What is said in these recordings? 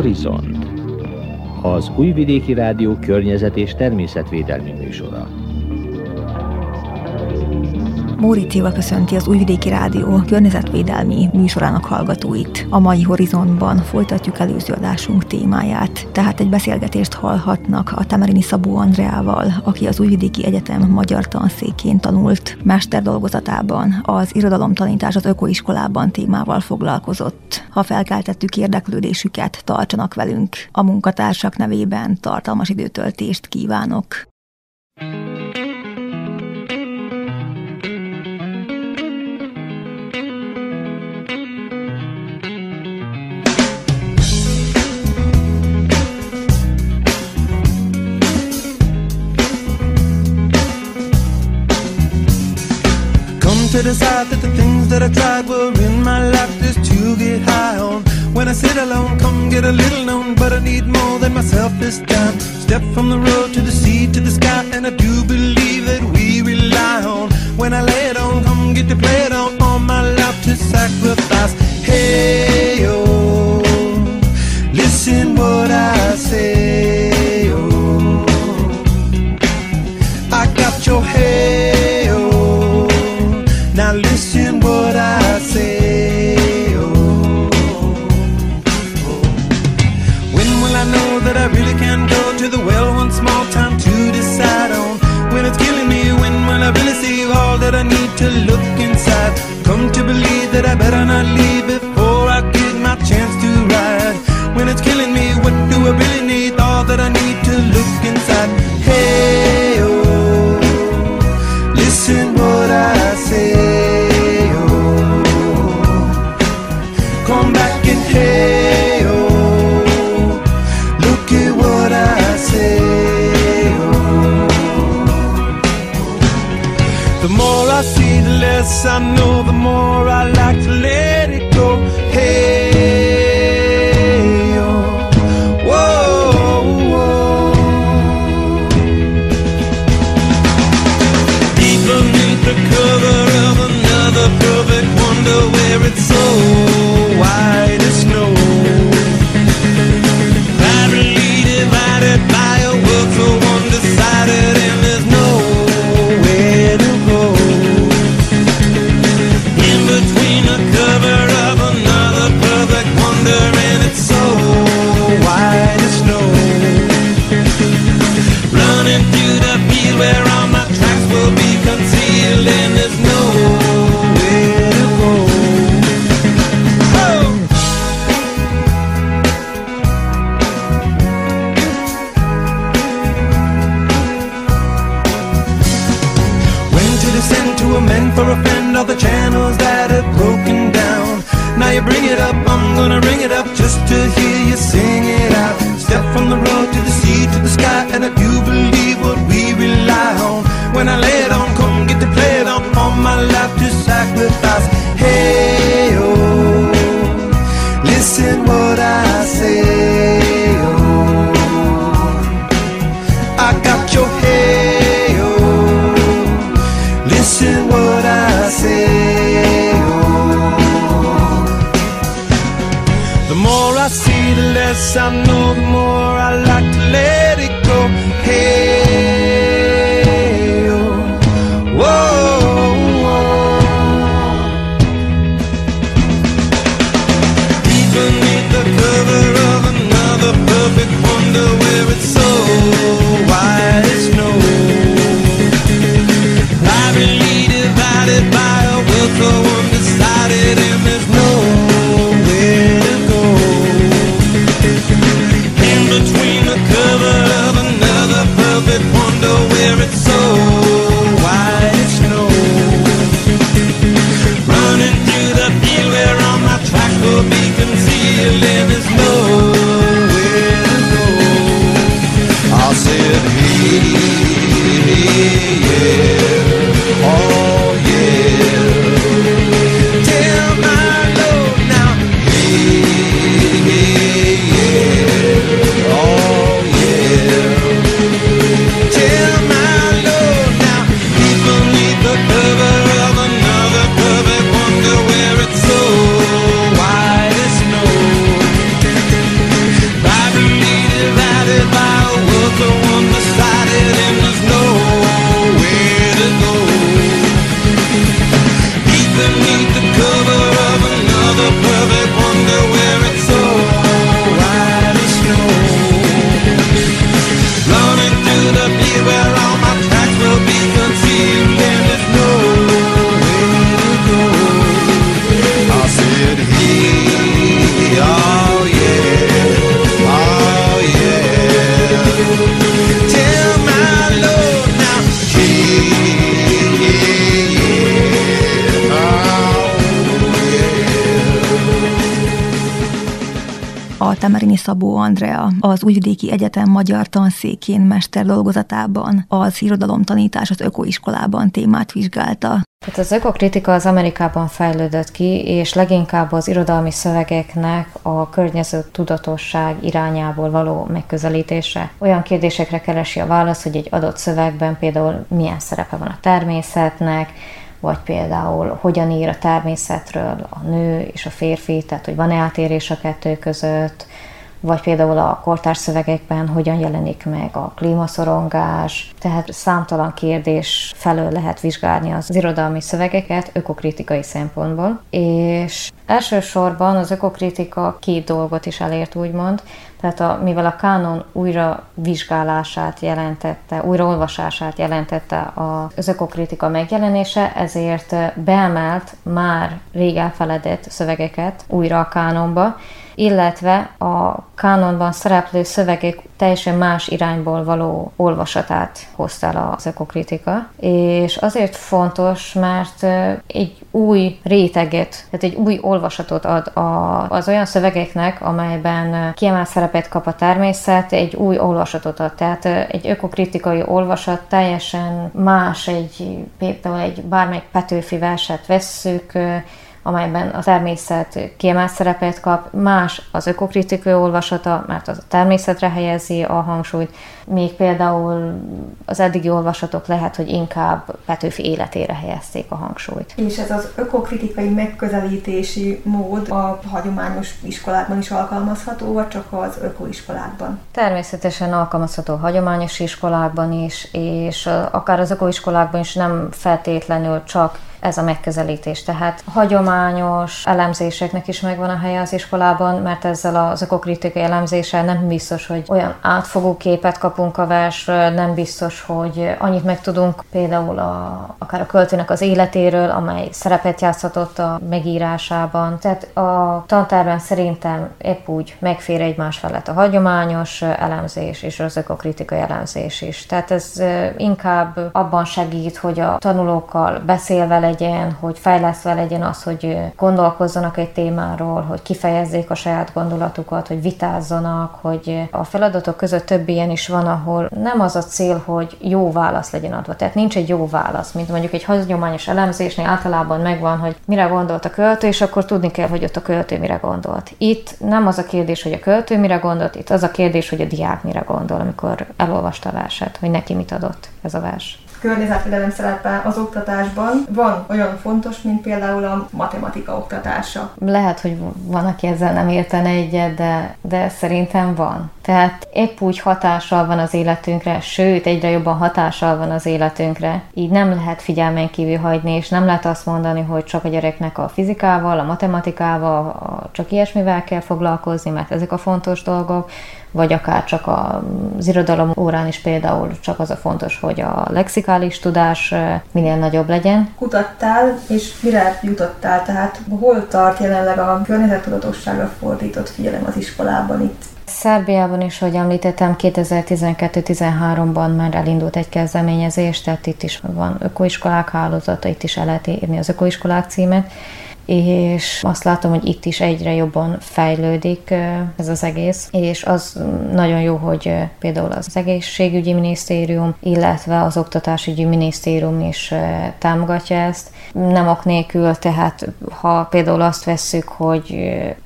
Horizont, az Újvidéki Rádió környezet és természetvédelmi műsora. Móri Céva köszönti az Újvidéki Rádió környezetvédelmi műsorának hallgatóit. A mai Horizontban folytatjuk előző adásunk témáját, tehát egy beszélgetést hallhatnak a Tamerini Szabó Andreával, aki az Újvidéki Egyetem magyar tanszékén tanult. Mester dolgozatában az irodalomtanítás az ökoiskolában témával foglalkozott. Ha felkeltettük érdeklődésüket, tartsanak velünk. A munkatársak nevében tartalmas időtöltést kívánok. thank you to decide that the things that I tried were in my life just to get high on. When I sit alone, come get a little known, but I need more than myself this time. Step from the road to the sea to the sky, and I do believe. the one beside Szabó Andrea az Újvidéki Egyetem magyar tanszékén mester dolgozatában az irodalomtanítás az ökoiskolában témát vizsgálta. Tehát az ökokritika az Amerikában fejlődött ki, és leginkább az irodalmi szövegeknek a környező tudatosság irányából való megközelítése. Olyan kérdésekre keresi a válasz, hogy egy adott szövegben például milyen szerepe van a természetnek, vagy például hogyan ír a természetről a nő és a férfi, tehát hogy van-e átérés a kettő között, vagy például a kortárs szövegekben hogyan jelenik meg a klímaszorongás, tehát számtalan kérdés felől lehet vizsgálni az irodalmi szövegeket ökokritikai szempontból, és elsősorban az ökokritika két dolgot is elért, úgymond, tehát a, mivel a kánon újra vizsgálását jelentette, újraolvasását jelentette az ökokritika megjelenése, ezért beemelt már rég elfeledett szövegeket újra a kánonba, illetve a kánonban szereplő szövegek teljesen más irányból való olvasatát hozta el az ökokritika, és azért fontos, mert egy új réteget, tehát egy új olvasatot ad a, az olyan szövegeknek, amelyben kiemelt szerepet kap a természet, egy új olvasatot ad. Tehát egy ökokritikai olvasat teljesen más, egy, például egy bármelyik Petőfi verset vesszük, amelyben a természet kiemelt szerepet kap, más az ökokritikai olvasata, mert az a természetre helyezi a hangsúlyt, még például az eddigi olvasatok lehet, hogy inkább Petőfi életére helyezték a hangsúlyt. És ez az ökokritikai megközelítési mód a hagyományos iskolákban is alkalmazható, vagy csak az ökoiskolákban? Természetesen alkalmazható hagyományos iskolákban is, és akár az ökoiskolákban is nem feltétlenül csak ez a megközelítés. Tehát hagyományos elemzéseknek is megvan a helye az iskolában, mert ezzel az ökokritikai elemzéssel nem biztos, hogy olyan átfogó képet kapunk a versről, nem biztos, hogy annyit megtudunk például a, akár a költőnek az életéről, amely szerepet játszhatott a megírásában. Tehát a tantárban szerintem épp úgy megfér egymás felett a hagyományos elemzés és az ökokritikai elemzés is. Tehát ez inkább abban segít, hogy a tanulókkal beszélve legyen, hogy fejlesztve legyen az, hogy gondolkozzanak egy témáról, hogy kifejezzék a saját gondolatukat, hogy vitázzanak, hogy a feladatok között több ilyen is van, ahol nem az a cél, hogy jó válasz legyen adva. Tehát nincs egy jó válasz, mint mondjuk egy hagyományos elemzésnél általában megvan, hogy mire gondolt a költő, és akkor tudni kell, hogy ott a költő mire gondolt. Itt nem az a kérdés, hogy a költő mire gondolt, itt az a kérdés, hogy a diák mire gondol, amikor elolvasta a verset, hogy neki mit adott ez a vers környezetvédelem szerepe az oktatásban van olyan fontos, mint például a matematika oktatása. Lehet, hogy van, aki ezzel nem értene egyet, de, de szerintem van. Tehát épp úgy hatással van az életünkre, sőt, egyre jobban hatással van az életünkre. Így nem lehet figyelmen kívül hagyni, és nem lehet azt mondani, hogy csak a gyereknek a fizikával, a matematikával, a, csak ilyesmivel kell foglalkozni, mert ezek a fontos dolgok, vagy akár csak az irodalom órán is például csak az a fontos, hogy a lexikális tudás minél nagyobb legyen. Kutattál, és mire jutottál? Tehát hol tart jelenleg a környezettudatosságra fordított figyelem az iskolában itt? Szerbiában is, hogy említettem, 2012-13-ban már elindult egy kezdeményezés, tehát itt is van ökoiskolák hálózata, itt is el lehet írni az ökoiskolák címet, és azt látom, hogy itt is egyre jobban fejlődik ez az egész, és az nagyon jó, hogy például az egészségügyi minisztérium, illetve az oktatásügyi minisztérium is támogatja ezt. Nem ok nélkül, tehát ha például azt vesszük, hogy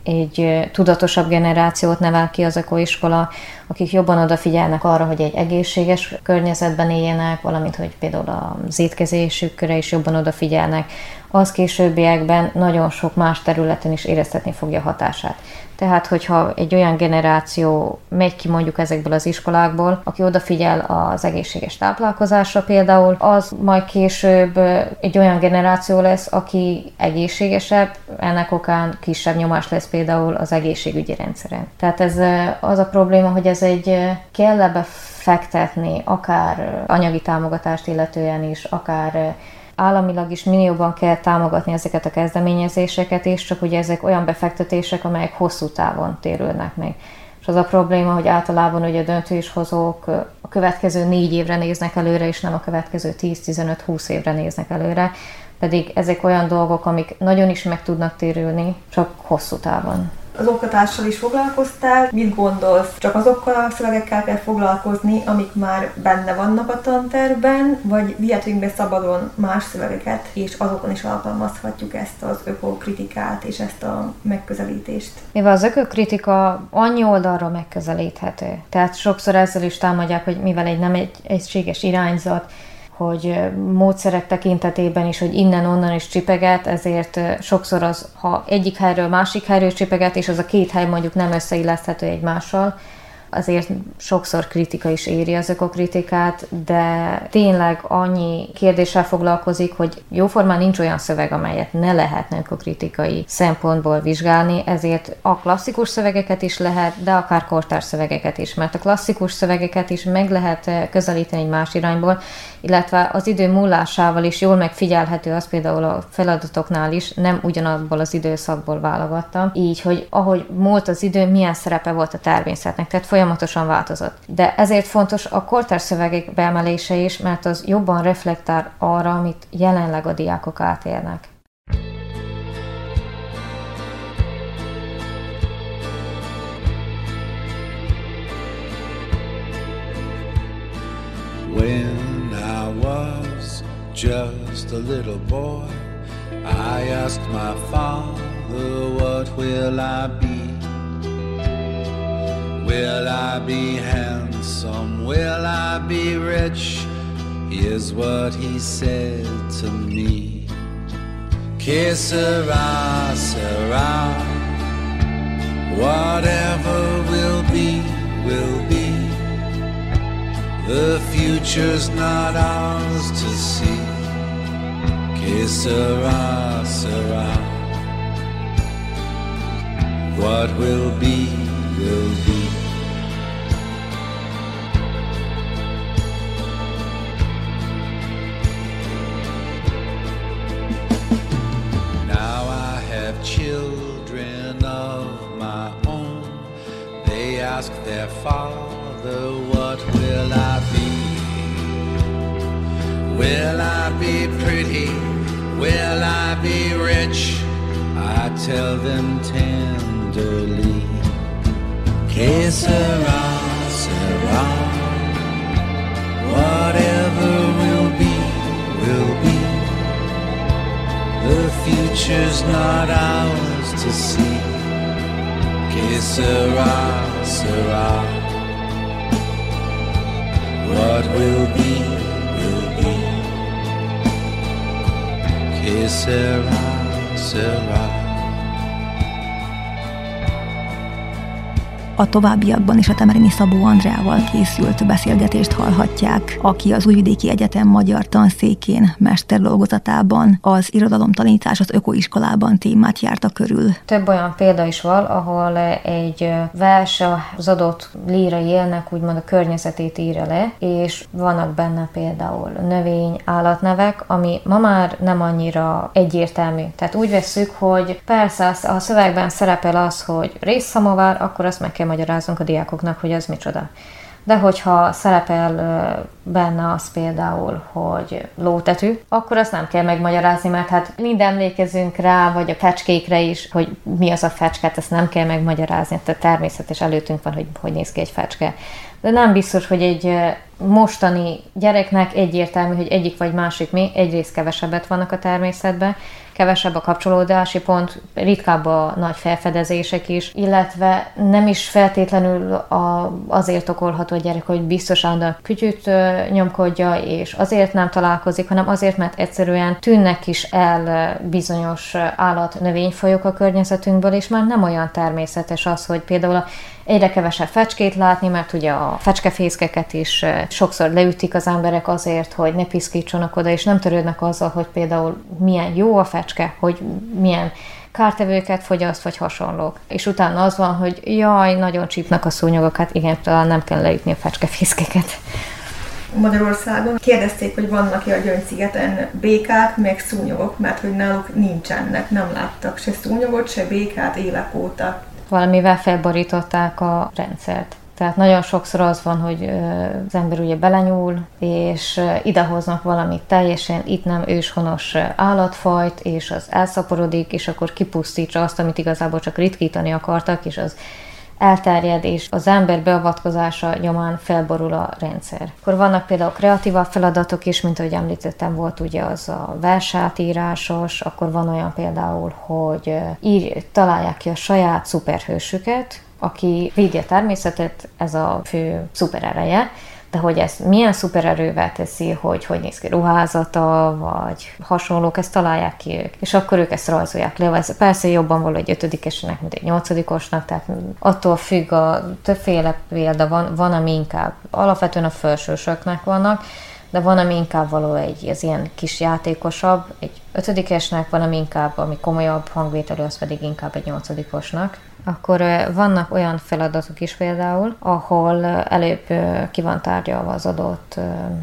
egy tudatosabb generációt nevel ki az ökoiskola, akik jobban odafigyelnek arra, hogy egy egészséges környezetben éljenek, valamint, hogy például az étkezésükre is jobban odafigyelnek, az későbbiekben nagyon sok más területen is éreztetni fogja hatását. Tehát, hogyha egy olyan generáció megy ki mondjuk ezekből az iskolákból, aki odafigyel az egészséges táplálkozásra például, az majd később egy olyan generáció lesz, aki egészségesebb, ennek okán kisebb nyomás lesz például az egészségügyi rendszeren. Tehát ez az a probléma, hogy ez egy kell ebbe fektetni, akár anyagi támogatást illetően is, akár államilag is minél jobban kell támogatni ezeket a kezdeményezéseket, és csak ugye ezek olyan befektetések, amelyek hosszú távon térülnek meg. És az a probléma, hogy általában ugye a döntéshozók a következő négy évre néznek előre, és nem a következő 10-15-20 évre néznek előre, pedig ezek olyan dolgok, amik nagyon is meg tudnak térülni, csak hosszú távon az oktatással is foglalkoztál. Mit gondolsz? Csak azokkal a szövegekkel kell foglalkozni, amik már benne vannak a tanterben, vagy vihetünk be szabadon más szövegeket, és azokon is alkalmazhatjuk ezt az ökokritikát és ezt a megközelítést? Mivel az ökokritika annyi oldalra megközelíthető, tehát sokszor ezzel is támadják, hogy mivel egy nem egy egységes irányzat, hogy módszerek tekintetében is, hogy innen-onnan is csipeget, ezért sokszor az, ha egyik helyről másik helyről csipeget, és az a két hely mondjuk nem összeilleszthető egymással, azért sokszor kritika is éri az ökokritikát, de tényleg annyi kérdéssel foglalkozik, hogy jóformán nincs olyan szöveg, amelyet ne lehetne ökokritikai szempontból vizsgálni, ezért a klasszikus szövegeket is lehet, de akár kortárs szövegeket is, mert a klasszikus szövegeket is meg lehet közelíteni egy más irányból, illetve az idő múlásával is jól megfigyelhető az például a feladatoknál is, nem ugyanabból az időszakból válogattam, így, hogy ahogy múlt az idő, milyen szerepe volt a természetnek, tehát folyamatosan változott. De ezért fontos a kortárs szövegek beemelése is, mert az jobban reflektál arra, amit jelenleg a diákok átélnek. When I was just a little boy, I asked my father, What will I be? Will I be handsome? Will I be rich? Here's what he said to me. Que sera, sera. Whatever will be, will be. The future's not ours to see. Que sera, sera. What will be, will be. Ask their father, What will I be? Will I be pretty? Will I be rich? I tell them tenderly, Que sera, sera. Whatever will be, will be. The future's not ours to see. Que sera, sera. What will be, will be. Que sera, sera. A továbbiakban is a Temerini Szabó Andreával készült beszélgetést hallhatják, aki az Újvidéki Egyetem magyar tanszékén mesterdolgozatában az irodalomtanítás az ökoiskolában témát járta körül. Több olyan példa is van, ahol egy vers az adott lírai élnek, úgymond a környezetét írja le, és vannak benne például növény, állatnevek, ami ma már nem annyira egyértelmű. Tehát úgy vesszük, hogy persze a szövegben szerepel az, hogy részszamovár, akkor azt meg kell magyaráznunk a diákoknak, hogy ez micsoda. De hogyha szerepel benne az például, hogy lótetű, akkor azt nem kell megmagyarázni, mert hát mind emlékezünk rá, vagy a fecskékre is, hogy mi az a fecske, ezt nem kell megmagyarázni, tehát természetes előttünk van, hogy hogy néz ki egy fecske. de nem biztos, hogy egy mostani gyereknek egyértelmű, hogy egyik vagy másik mi, egyrészt kevesebbet vannak a természetben, kevesebb a kapcsolódási pont, ritkább a nagy felfedezések is, illetve nem is feltétlenül a, azért okolható a gyerek, hogy biztos a kütyüt nyomkodja, és azért nem találkozik, hanem azért, mert egyszerűen tűnnek is el bizonyos állat növényfajok a környezetünkből, és már nem olyan természetes az, hogy például a egyre kevesebb fecskét látni, mert ugye a fecskefészkeket is sokszor leütik az emberek azért, hogy ne piszkítsanak oda, és nem törődnek azzal, hogy például milyen jó a fecske, hogy milyen kártevőket fogyaszt, vagy hasonlók. És utána az van, hogy jaj, nagyon csípnak a szúnyogok, hát igen, talán nem kell leütni a fecskefészkeket. Magyarországon kérdezték, hogy vannak-e a Gyöngyszigeten békák, meg szúnyogok, mert hogy náluk nincsenek, nem láttak se szúnyogot, se békát évek óta valamivel felborították a rendszert. Tehát nagyon sokszor az van, hogy az ember ugye belenyúl, és idehoznak valamit teljesen itt nem őshonos állatfajt, és az elszaporodik, és akkor kipusztítsa azt, amit igazából csak ritkítani akartak, és az elterjed, és az ember beavatkozása nyomán felborul a rendszer. Akkor vannak például kreatívabb feladatok is, mint ahogy említettem, volt ugye az a versátírásos, akkor van olyan például, hogy ír, találják ki a saját szuperhősüket, aki védi a természetet, ez a fő szuperereje, de hogy ezt milyen szupererővel teszi, hogy hogy néz ki ruházata, vagy hasonlók, ezt találják ki ők. És akkor ők ezt rajzolják le. Ez persze jobban való egy ötödikesnek, mint egy nyolcadikosnak, tehát attól függ, a többféle példa van, van, ami inkább alapvetően a felsősöknek vannak, de van, ami inkább való egy az ilyen kis játékosabb, egy ötödikesnek, van, ami inkább, ami komolyabb hangvételű, az pedig inkább egy nyolcadikosnak akkor vannak olyan feladatok is például, ahol előbb ki van tárgyalva az adott,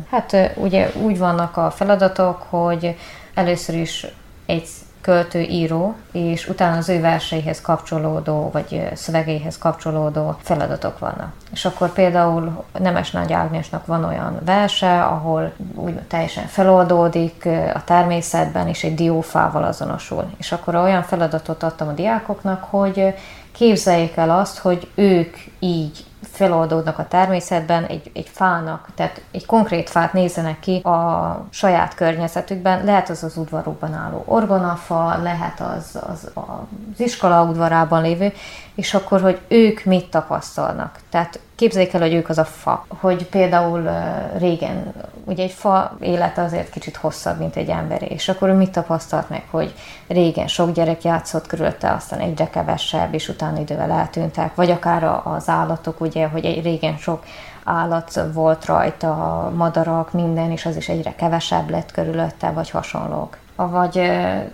hát ugye úgy vannak a feladatok, hogy először is egy költő, író, és utána az ő verseihez kapcsolódó, vagy szövegeihez kapcsolódó feladatok vannak. És akkor például Nemes Nagy Ágnesnak van olyan verse, ahol úgy teljesen feloldódik a természetben, és egy diófával azonosul. És akkor olyan feladatot adtam a diákoknak, hogy képzeljék el azt, hogy ők így feloldódnak a természetben egy, egy fának, tehát egy konkrét fát nézzenek ki a saját környezetükben, lehet az az udvarukban álló orgonafa, lehet az, az az iskola udvarában lévő, és akkor, hogy ők mit tapasztalnak. Tehát képzeljék el, hogy ők az a fa. Hogy például régen, ugye egy fa élete azért kicsit hosszabb, mint egy emberé, és akkor ő mit tapasztalt meg, hogy régen sok gyerek játszott körülötte, aztán egyre kevesebb, és utána idővel eltűntek, vagy akár az állatok, ugye, hogy egy régen sok állat volt rajta, madarak, minden, és az is egyre kevesebb lett körülötte, vagy hasonlók vagy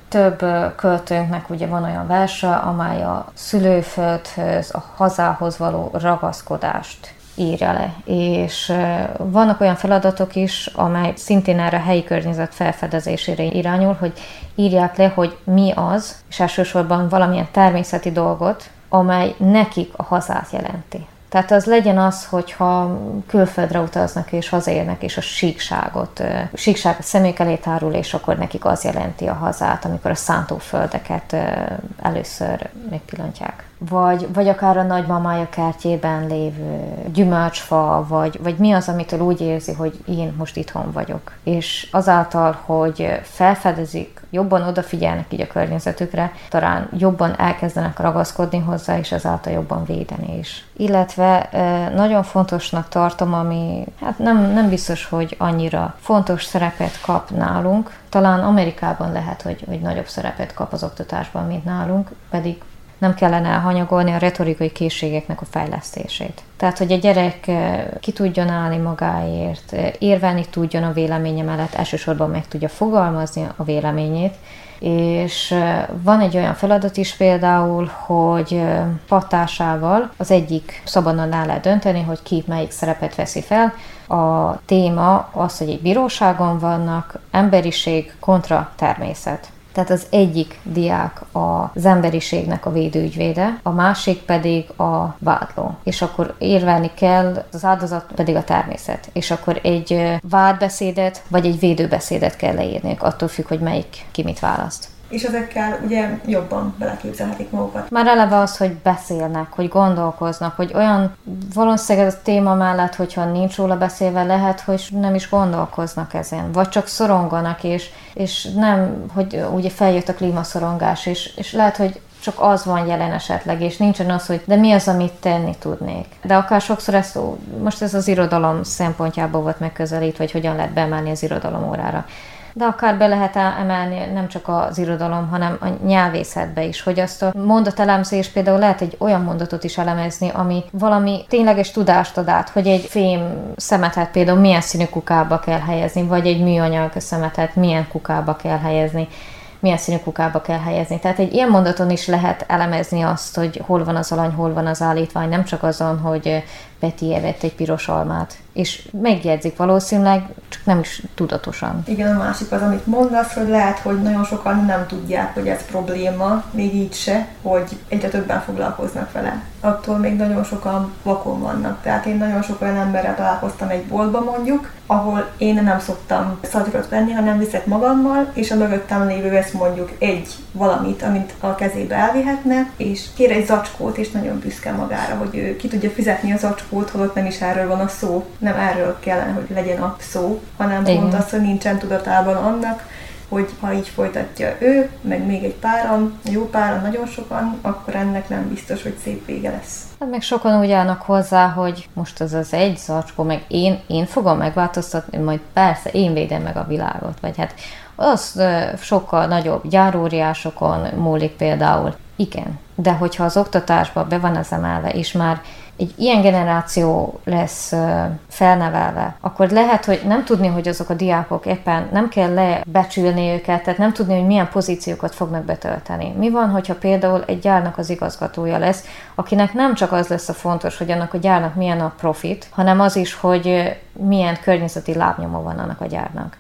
több költőnknek ugye van olyan verse, amely a szülőföldhöz, a hazához való ragaszkodást írja le. És vannak olyan feladatok is, amely szintén erre a helyi környezet felfedezésére irányul, hogy írják le, hogy mi az, és elsősorban valamilyen természeti dolgot, amely nekik a hazát jelenti. Tehát az legyen az, hogyha külföldre utaznak és hazaérnek, és a síkságot, síkság a személyek elé tárul, és akkor nekik az jelenti a hazát, amikor a szántóföldeket először megpillantják. Vagy, vagy akár a nagymamája kertjében lévő gyümölcsfa, vagy, vagy mi az, amitől úgy érzi, hogy én most itthon vagyok. És azáltal, hogy felfedezik jobban odafigyelnek így a környezetükre, talán jobban elkezdenek ragaszkodni hozzá, és ezáltal jobban védeni is. Illetve nagyon fontosnak tartom, ami hát nem, nem biztos, hogy annyira fontos szerepet kap nálunk, talán Amerikában lehet, hogy, hogy nagyobb szerepet kap az oktatásban, mint nálunk, pedig nem kellene elhanyagolni a retorikai készségeknek a fejlesztését. Tehát, hogy a gyerek ki tudjon állni magáért, érvelni tudjon a véleménye mellett, elsősorban meg tudja fogalmazni a véleményét, és van egy olyan feladat is például, hogy patásával az egyik szabadon el lehet dönteni, hogy ki melyik szerepet veszi fel. A téma az, hogy egy bíróságon vannak emberiség kontra természet. Tehát az egyik diák az emberiségnek a védőügyvéde, a másik pedig a vádló. És akkor érvelni kell, az áldozat pedig a természet. És akkor egy vádbeszédet vagy egy védőbeszédet kell leírni, attól függ, hogy melyik ki mit választ. És ezekkel ugye jobban beleképzelhetik magukat. Már eleve az, hogy beszélnek, hogy gondolkoznak, hogy olyan valószínűleg ez a téma mellett, hogyha nincs róla beszélve, lehet, hogy nem is gondolkoznak ezen, vagy csak szoronganak, és, és nem, hogy ugye feljött a klímaszorongás, és, és lehet, hogy csak az van jelen esetleg, és nincsen az, hogy de mi az, amit tenni tudnék. De akár sokszor ezt, most ez az irodalom szempontjából volt megközelítve, hogy hogyan lehet bemenni az irodalom órára de akár be lehet emelni nem csak az irodalom, hanem a nyelvészetbe is, hogy azt a mondatelemzés például lehet egy olyan mondatot is elemezni, ami valami tényleges tudást ad át, hogy egy fém szemetet például milyen színű kukába kell helyezni, vagy egy műanyag szemetet milyen kukába kell helyezni milyen színű kukába kell helyezni. Tehát egy ilyen mondaton is lehet elemezni azt, hogy hol van az alany, hol van az állítvány, nem csak azon, hogy Peti evett egy piros almát. És megjegyzik valószínűleg, csak nem is tudatosan. Igen, a másik az, amit mondasz, hogy lehet, hogy nagyon sokan nem tudják, hogy ez probléma, még így se, hogy egyre többen foglalkoznak vele. Attól még nagyon sokan vakon vannak. Tehát én nagyon sok olyan emberrel találkoztam egy boltban mondjuk, ahol én nem szoktam szatyrot venni, hanem viszek magammal, és a mögöttem lévő vesz mondjuk egy valamit, amit a kezébe elvihetne, és kér egy zacskót, és nagyon büszke magára, hogy ő ki tudja fizetni a zacskót, zacskót, holott nem is erről van a szó. Nem erről kellene, hogy legyen a szó, hanem Igen. pont az, hogy nincsen tudatában annak, hogy ha így folytatja ő, meg még egy páran, jó páran, nagyon sokan, akkor ennek nem biztos, hogy szép vége lesz. Hát meg sokan úgy állnak hozzá, hogy most az az egy zacskó, meg én, én fogom megváltoztatni, majd persze én védem meg a világot, vagy hát az sokkal nagyobb gyáróriásokon múlik például. Igen, de hogyha az oktatásba be van ez emelve, és már egy ilyen generáció lesz felnevelve, akkor lehet, hogy nem tudni, hogy azok a diákok éppen nem kell lebecsülni őket, tehát nem tudni, hogy milyen pozíciókat fognak betölteni. Mi van, hogyha például egy gyárnak az igazgatója lesz, akinek nem csak az lesz a fontos, hogy annak a gyárnak milyen a profit, hanem az is, hogy milyen környezeti lábnyoma van annak a gyárnak.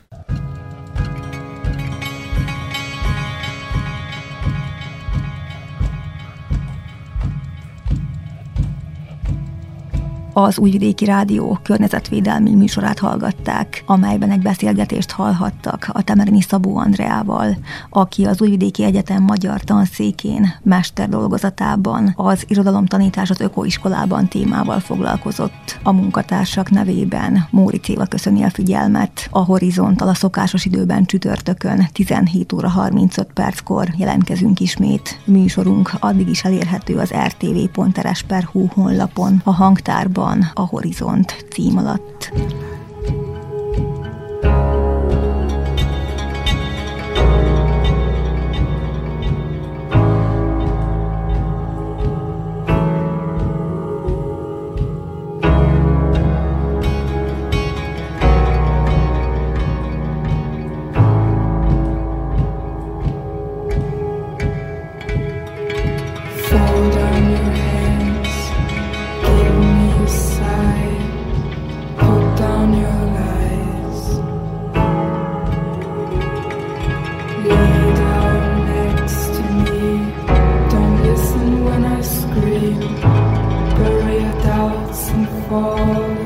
Az Újvidéki Rádió környezetvédelmi műsorát hallgatták, amelyben egy beszélgetést hallhattak a Temerini Szabó Andreával, aki az Újvidéki Egyetem magyar tanszékén mester dolgozatában az irodalomtanítás az ökoiskolában témával foglalkozott. A munkatársak nevében Móri Céva köszöni a figyelmet. A Horizonttal a szokásos időben csütörtökön 17 óra 35 perckor jelentkezünk ismét. Műsorunk addig is elérhető az rtv.rs.hu honlapon, a hangtárban, a Horizont cím alatt.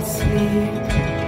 sleep.